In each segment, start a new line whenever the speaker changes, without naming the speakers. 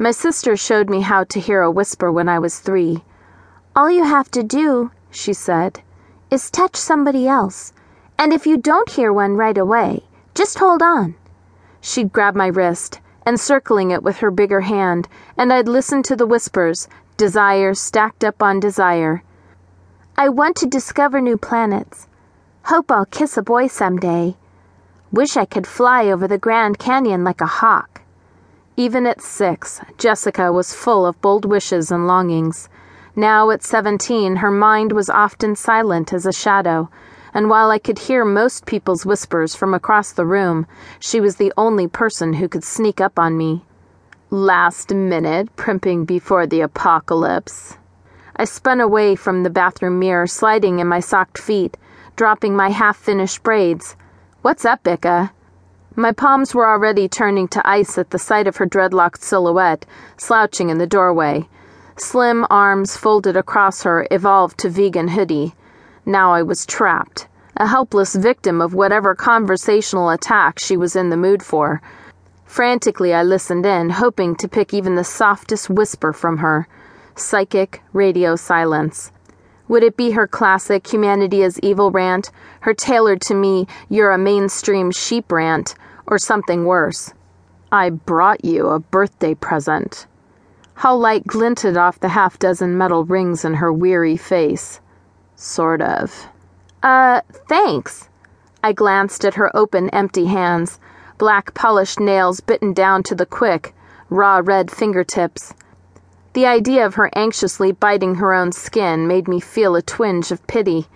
My sister showed me how to hear a whisper when I was three. All you have to do, she said, is touch somebody else. And if you don't hear one right away, just hold on. She'd grab my wrist, encircling it with her bigger hand, and I'd listen to the whispers, desire stacked up on desire. I want to discover new planets. Hope I'll kiss a boy someday. Wish I could fly over the Grand Canyon like a hawk. Even at six, Jessica was full of bold wishes and longings. Now, at seventeen, her mind was often silent as a shadow, and while I could hear most people's whispers from across the room, she was the only person who could sneak up on me. Last minute, primping before the apocalypse. I spun away from the bathroom mirror, sliding in my socked feet, dropping my half finished braids. What's up, Ika? My palms were already turning to ice at the sight of her dreadlocked silhouette, slouching in the doorway. Slim arms folded across her evolved to vegan hoodie. Now I was trapped, a helpless victim of whatever conversational attack she was in the mood for. Frantically, I listened in, hoping to pick even the softest whisper from her. Psychic radio silence. Would it be her classic humanity is evil rant, her tailored to me, you're a mainstream sheep rant, or something worse? I brought you a birthday present. How light glinted off the half dozen metal rings in her weary face. Sort of. Uh, thanks. I glanced at her open, empty hands, black polished nails bitten down to the quick, raw red fingertips. The idea of her anxiously biting her own skin made me feel a twinge of pity.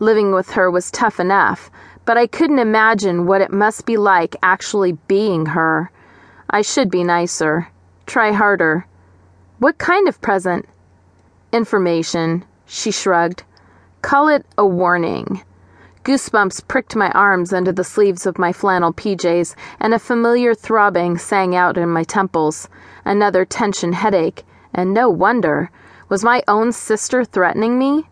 Living with her was tough enough, but I couldn't imagine what it must be like actually being her. I should be nicer. Try harder. What kind of present? Information, she shrugged. Call it a warning. Goosebumps pricked my arms under the sleeves of my flannel PJs, and a familiar throbbing sang out in my temples. Another tension headache, and no wonder. Was my own sister threatening me?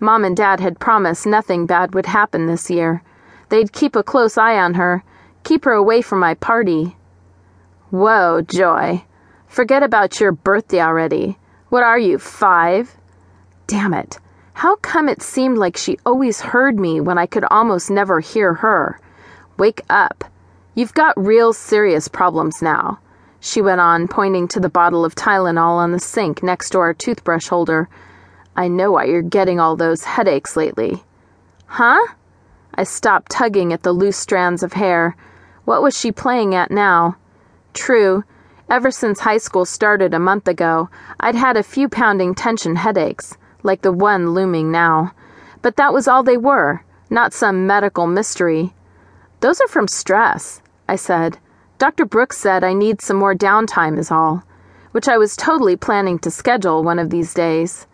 Mom and Dad had promised nothing bad would happen this year. They'd keep a close eye on her, keep her away from my party. Whoa, Joy. Forget about your birthday already. What are you, five? Damn it. How come it seemed like she always heard me when I could almost never hear her? Wake up. You've got real serious problems now she went on, pointing to the bottle of Tylenol on the sink next to our toothbrush holder. I know why you're getting all those headaches lately. Huh? I stopped tugging at the loose strands of hair. What was she playing at now? True, ever since high school started a month ago, I'd had a few pounding tension headaches, like the one looming now. But that was all they were, not some medical mystery. Those are from stress, I said. Dr. Brooks said I need some more downtime, is all, which I was totally planning to schedule one of these days.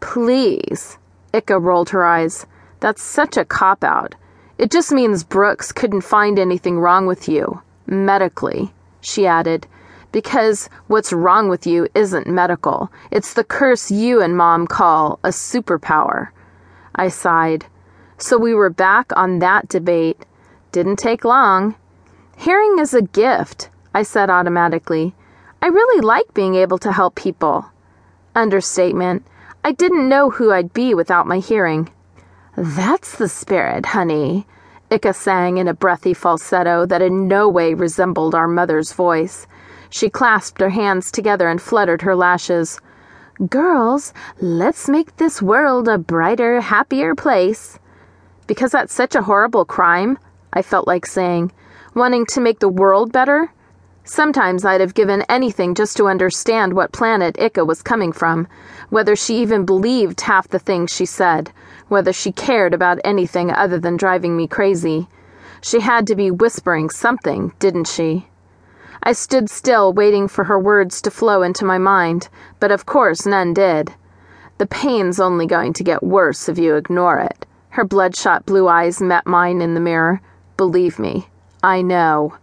Please. Ika rolled her eyes. That's such a cop out. It just means Brooks couldn't find anything wrong with you, medically, she added, because what's wrong with you isn't medical. It's the curse you and Mom call a superpower. I sighed. So we were back on that debate. Didn't take long. Hearing is a gift, I said automatically. I really like being able to help people. Understatement. I didn't know who I'd be without my hearing. That's the spirit, honey, Ika sang in a breathy falsetto that in no way resembled our mother's voice. She clasped her hands together and fluttered her lashes. Girls, let's make this world a brighter, happier place. Because that's such a horrible crime, I felt like saying wanting to make the world better? Sometimes I'd have given anything just to understand what planet Ika was coming from, whether she even believed half the things she said, whether she cared about anything other than driving me crazy. She had to be whispering something, didn't she? I stood still, waiting for her words to flow into my mind, but of course none did. The pain's only going to get worse if you ignore it. Her bloodshot blue eyes met mine in the mirror. Believe me, I know.